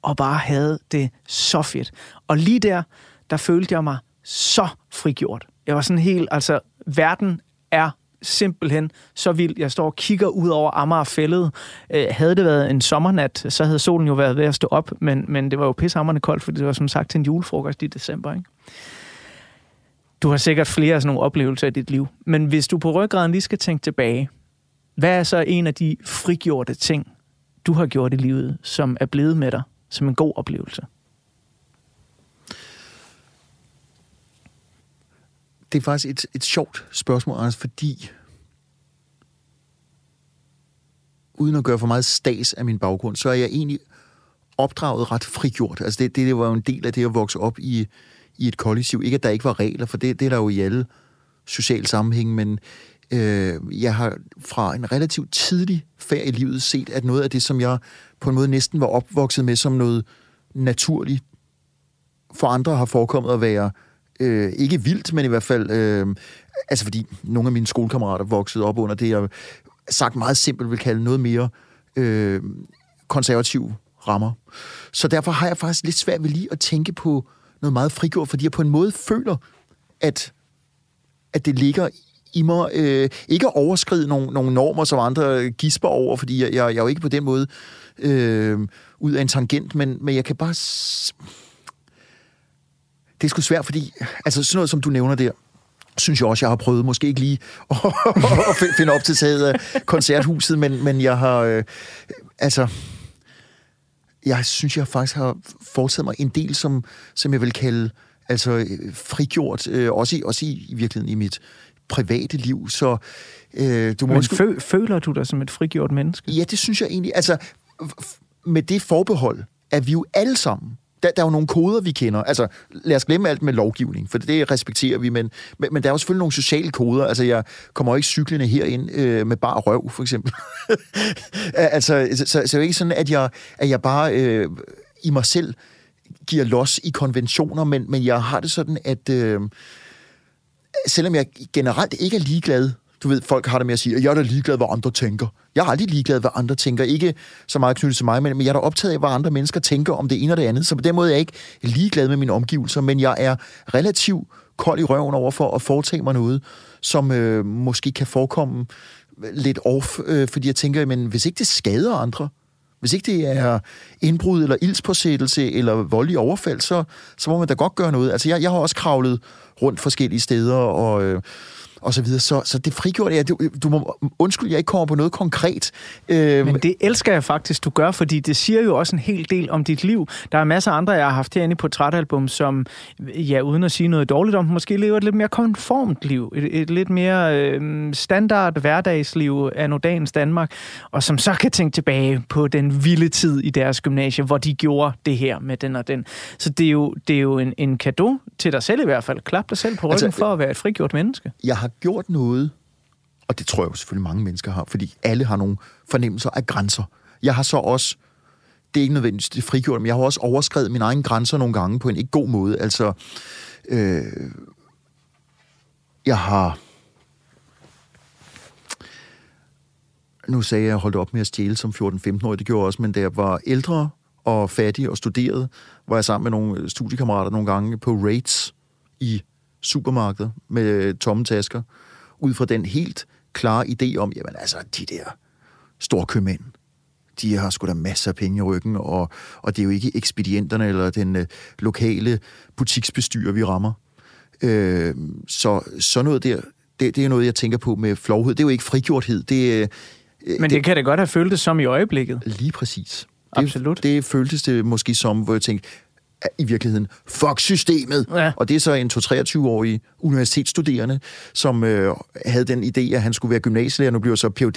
og bare havde det så fedt. Og lige der, der følte jeg mig så frigjort. Jeg var sådan helt, altså, verden er simpelthen så vild. Jeg står og kigger ud over Amagerfællet. Øh, havde det været en sommernat, så havde solen jo været ved at stå op, men, men det var jo pissehammerende koldt, fordi det var som sagt til en julefrokost i december. Ikke? Du har sikkert flere af sådan nogle oplevelser i dit liv, men hvis du på ryggraden lige skal tænke tilbage, hvad er så en af de frigjorte ting, du har gjort i livet, som er blevet med dig som en god oplevelse? Det er faktisk et, et sjovt spørgsmål, Anders, fordi uden at gøre for meget stas af min baggrund, så er jeg egentlig opdraget ret frigjort. Altså det, det, det var jo en del af det at vokse op i, i et kollektiv. Ikke at der ikke var regler, for det, det er der jo i alle sociale sammenhæng, men øh, jeg har fra en relativt tidlig færd i livet set, at noget af det, som jeg på en måde næsten var opvokset med som noget naturligt, for andre har forekommet at være øh, ikke vildt, men i hvert fald, øh, altså fordi nogle af mine skolekammerater voksede op under det, jeg sagt meget simpelt vil kalde noget mere øh, konservative rammer. Så derfor har jeg faktisk lidt svært ved lige at tænke på noget meget frigjort, fordi jeg på en måde føler, at, at det ligger i mig, øh, ikke at overskride nogle, nogle normer, som andre gisper over, fordi jeg, jeg, jeg er jo ikke på den måde øh, ud af en tangent, men, men jeg kan bare... S- det er sgu svært, fordi altså sådan noget, som du nævner der, synes jeg også, jeg har prøvet. Måske ikke lige at, at fi- finde op til taget af koncerthuset, men, men jeg har... Øh, altså... Jeg synes, jeg faktisk har foretaget mig en del, som, som jeg vil kalde altså, frigjort, øh, også, i, også i, i virkeligheden i mit private liv. Så øh, du må Men fø, føler du dig som et frigjort menneske? Ja, det synes jeg egentlig. Altså, med det forbehold, at vi jo alle sammen, der, der er jo nogle koder, vi kender. Altså, lad os glemme alt med lovgivning, for det respekterer vi, men, men, men der er jo selvfølgelig nogle sociale koder. Altså, jeg kommer jo ikke cyklende herind øh, med bare røv, for eksempel. altså, så, så, så det er jo ikke sådan, at jeg, at jeg bare øh, i mig selv giver los i konventioner, men, men jeg har det sådan, at øh, selvom jeg generelt ikke er ligeglad, du ved, folk har det med at sige, at jeg er da ligeglad, hvad andre tænker. Jeg er aldrig ligeglad, hvad andre tænker. Ikke så meget knyttet til mig, men, men jeg er da optaget af, hvad andre mennesker tænker om det ene og det andet. Så på den måde er jeg ikke ligeglad med mine omgivelser, men jeg er relativt kold i røven over for at foretage mig noget, som øh, måske kan forekomme lidt off, øh, fordi jeg tænker, men hvis ikke det skader andre, hvis ikke det er indbrud eller ildspåsættelse eller voldelig overfald, så, så må man da godt gøre noget. Altså, jeg, jeg har også kravlet rundt forskellige steder og, øh, og så videre. Så, så det frigjorde jeg. Du, du må undskylde, jeg ikke kommer på noget konkret. Øh, Men det elsker jeg faktisk, du gør, fordi det siger jo også en hel del om dit liv. Der er masser af andre, jeg har haft herinde på portrætalbum, som, ja, uden at sige noget dårligt om, måske lever et lidt mere konformt liv. Et, et lidt mere øh, standard hverdagsliv af dagens Danmark, og som så kan tænke tilbage på den vilde tid i deres gymnasie, hvor de gjorde det her med den og den. Så det er jo, det er jo en, en gave til dig selv i hvert fald. Klap dig selv på ryggen altså, for at være et frigjort menneske. jeg har gjort noget, og det tror jeg jo selvfølgelig mange mennesker har, fordi alle har nogle fornemmelser af grænser. Jeg har så også, det er ikke nødvendigvis det frigjort, men jeg har også overskrevet mine egne grænser nogle gange på en ikke god måde. Altså, øh, jeg har... Nu sagde jeg, at jeg holdt op med at stjæle som 14-15-årig, det gjorde jeg også, men da jeg var ældre og fattig og studerede, var jeg sammen med nogle studiekammerater nogle gange på raids i supermarkedet med tomme tasker, ud fra den helt klare idé om, jamen altså, de der storkøbmænd, de har sgu da masser af penge i ryggen, og, og det er jo ikke ekspedienterne eller den øh, lokale butiksbestyrer, vi rammer. Øh, så sådan noget der, det, det er noget, jeg tænker på med flovhed. Det er jo ikke frigjorthed, det øh, Men det, det kan da godt have føltes som i øjeblikket. Lige præcis. Det, Absolut. Det føltes det måske som, hvor jeg tænkte, i virkeligheden, fuck systemet. Ja. Og det er så en 2-23-årig universitetsstuderende, som øh, havde den idé, at han skulle være gymnasielærer. Nu bliver så Ph.D.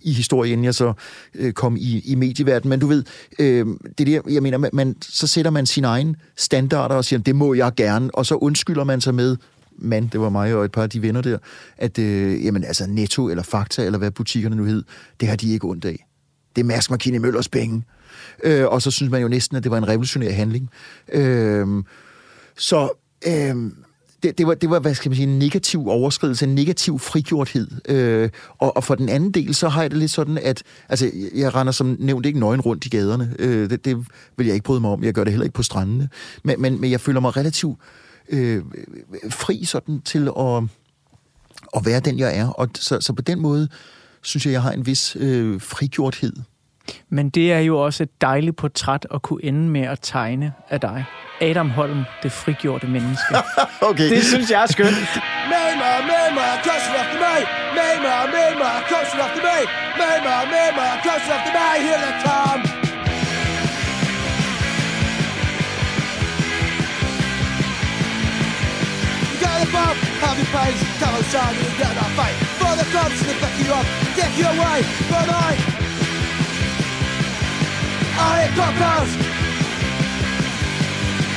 i historie, inden jeg så øh, kom i, i medieverdenen. Men du ved, øh, det er det, jeg mener, man, så sætter man sine egne standarder og siger, det må jeg gerne, og så undskylder man sig med, mand, det var mig og et par af de venner der, at øh, jamen, altså Netto eller Fakta, eller hvad butikkerne nu hed, det har de ikke ondt af. Det er Mærsk Markini Møllers penge. Øh, og så synes man jo næsten, at det var en revolutionær handling. Øh, så øh, det, det, var, det var, hvad skal man sige, en negativ overskridelse, en negativ frigjorthed. Øh, og, og for den anden del, så har jeg det lidt sådan, at altså, jeg render som nævnt ikke nøgen rundt i gaderne. Øh, det, det vil jeg ikke bryde mig om. Jeg gør det heller ikke på strandene. Men, men, men jeg føler mig relativt øh, fri sådan til at, at være den, jeg er. Og så, så på den måde synes jeg, jeg har en vis øh, frigjorthed. Men det er jo også et dejligt portræt at kunne ende med at tegne af dig. Adam Holm, det frigjorte menneske. Okay. det synes jeg er skønt. Mama, mama, close enough to me. Mama, mama, close enough to me. Mama, mama, close enough to me. Here they come. You got the bump, have your pains, come outside and you get fight. For the cops to back you up, take you away, but I... I hate cocktails.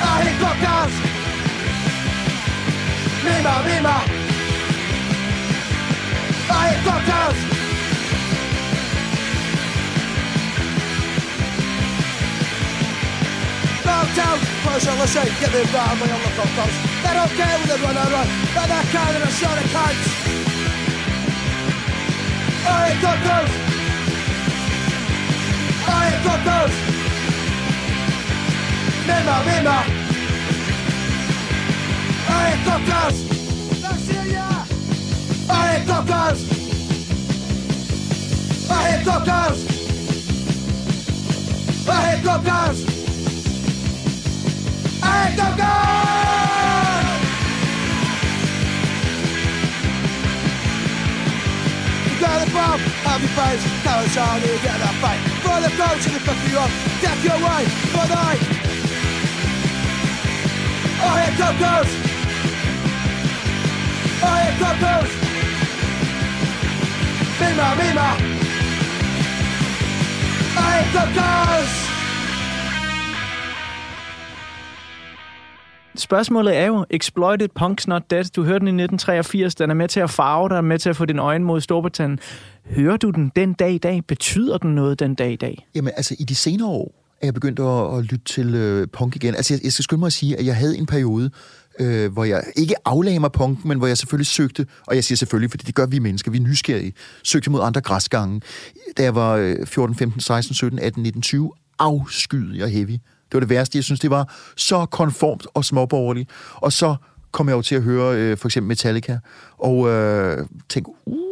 I hate cocktails. Mima, mima. I hate cocktails. Cocktails. Push on the shake, get them round my on the cocktails. They don't care when they run around, but they're carrying a shot of cunts. I hate cocktails. Yeah. I hate cocktails. I hate cocktails. I hate cocktails. I hate cocktails. You got a bomb, have your face, now it's on you get that fight. For the coach and the fuck you up, take you away, but I I hate cocktails. I hate cocktails. Mima, Mima. I hate cocktails. Spørgsmålet er jo, Exploited Punk's Not Dead, du hørte den i 1983, den er med til at farve dig, med til at få din øjne mod Storbritannien. Hører du den den dag i dag? Betyder den noget den dag i dag? Jamen, altså, i de senere år er jeg begyndt at, at lytte til øh, punk igen. Altså, jeg, jeg skal skynde mig at sige, at jeg havde en periode, øh, hvor jeg ikke aflagde mig punken, men hvor jeg selvfølgelig søgte, og jeg siger selvfølgelig, fordi det gør vi mennesker, vi er nysgerrige, søgte mod andre græsgange. Da jeg var øh, 14, 15, 16, 17, 18, 19, 20, afskyede jeg heavy. Det var det værste. Jeg synes, det var så konformt og småborgerligt. Og så kom jeg jo til at høre øh, for eksempel Metallica, og øh, tænkte, uh,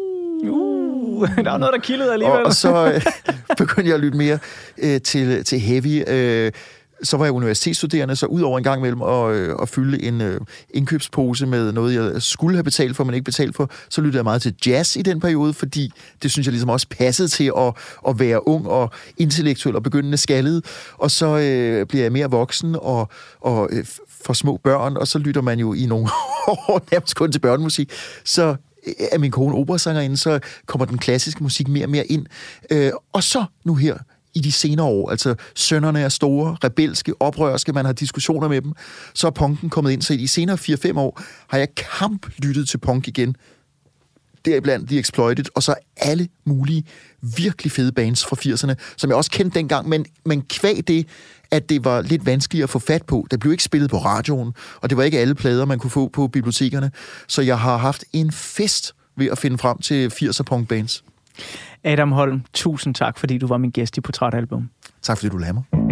Uh, der er noget, der kildede alligevel. og, og så øh, begyndte jeg at lytte mere øh, til, til heavy. Øh, så var jeg universitetsstuderende, så ud over en gang imellem at, øh, at fylde en øh, indkøbspose med noget, jeg skulle have betalt for, men ikke betalt for, så lyttede jeg meget til jazz i den periode, fordi det synes jeg ligesom også passede til at, at være ung og intellektuel og begyndende skaldet. Og så øh, bliver jeg mere voksen og, og øh, for små børn, og så lytter man jo i nogle år nærmest kun til børnemusik. Så øh, er min kone operasangerinde, så kommer den klassiske musik mere og mere ind. Øh, og så nu her i de senere år, altså sønnerne er store, rebelske, oprørske, man har diskussioner med dem, så er punken kommet ind. Så i de senere 4-5 år har jeg kamp lyttet til punk igen. Deriblandt The Exploited, og så alle mulige virkelig fede bands fra 80'erne, som jeg også kendte dengang, men, men kvæg det, at det var lidt vanskeligt at få fat på. Det blev ikke spillet på radioen, og det var ikke alle plader, man kunne få på bibliotekerne. Så jeg har haft en fest ved at finde frem til 80'er punk bands. Adam Holm, tusind tak, fordi du var min gæst i Portrætalbum. Tak fordi du lader mig.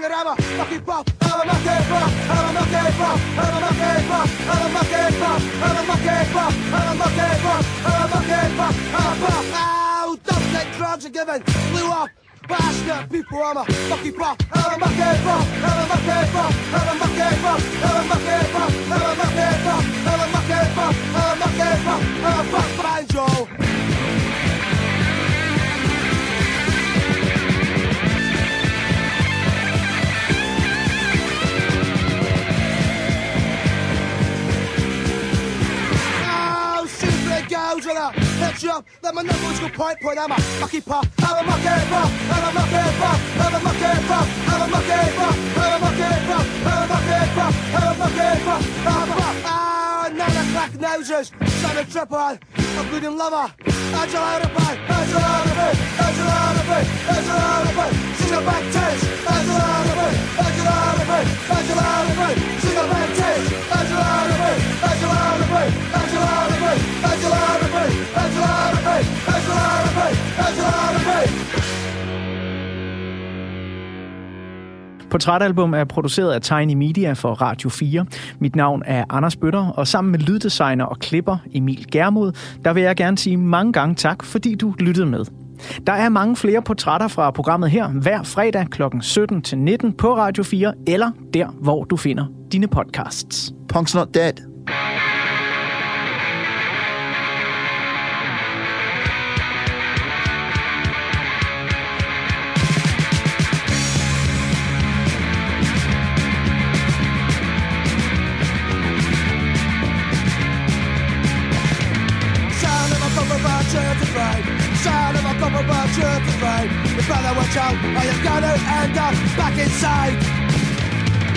Hunting and I'm a fucking pop. I'm a monkey pop. I'm a monkey pop. I'm a monkey pop. I'm a monkey pop. I'm a monkey pop. I'm a monkey pop. I'm a monkey pop. I'm a pop. Ow, don't take drugs and giving blew up. Bastard people, I'm a fucking pop, I'm a mucky pop, I'm a mucky pop, I'm a mucky Jusqu'au point, point? À ma, ma qui part. Have a monkey I'm a monkey I'm a monkey I'm a monkey I'm a monkey I'm a monkey I'm a monkey I'm a rock. Ah, nine o'clock noses, Simon Tripod, a bleeding lover. Angela out of bed, Angela out of bed, Angela out of bed, Angela out of bed. She's a back test, Angela out of bed, Angela out of bed, Angela out of bed. She's a back test, Angela out of bed. Portrætalbum er produceret af Tiny Media for Radio 4. Mit navn er Anders Bøtter, og sammen med lyddesigner og klipper Emil Germod, der vil jeg gerne sige mange gange tak, fordi du lyttede med. Der er mange flere portrætter fra programmet her hver fredag kl. 17 til 19 på Radio 4, eller der, hvor du finder dine podcasts. Punk's not dead. Watch or you're gonna end up back inside.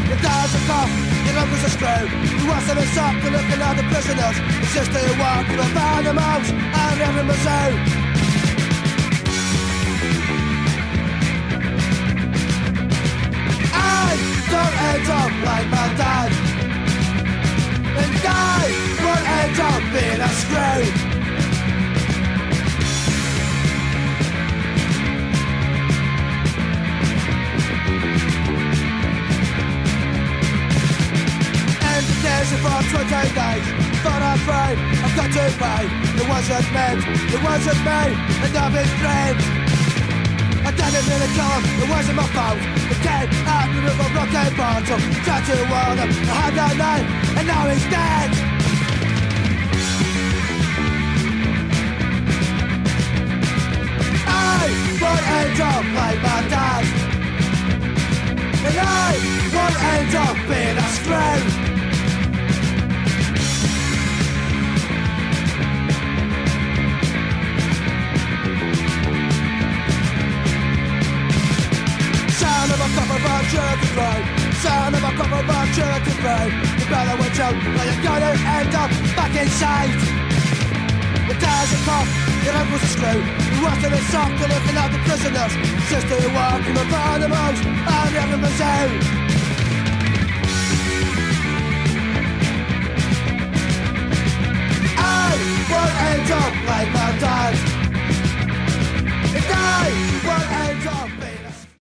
Your dad's a cop, your uncle's a screw. You want some sock to looking at the prisoners. Your sister you walk, you found them out, and every. I don't end up like my dad. And I won't end up being a screw. Pressure for 20 days But I'm afraid I've got to pay It wasn't meant, it wasn't me And I've been framed I did it in a car. it wasn't my fault It came after it a broken bottle Tried to warn him, I had no name And now he's dead. I want a job like my dad. And I want a job being a slave church is right. Son of a cop of our church is right. You better watch out, or you're gonna end up back inside. The doesn't pop, your ankles are screwed. You watch them in soft and looking at the prisoners. Sister, you walk in the front of the house, I'm having my sound. end up like my dad. If I won't end up.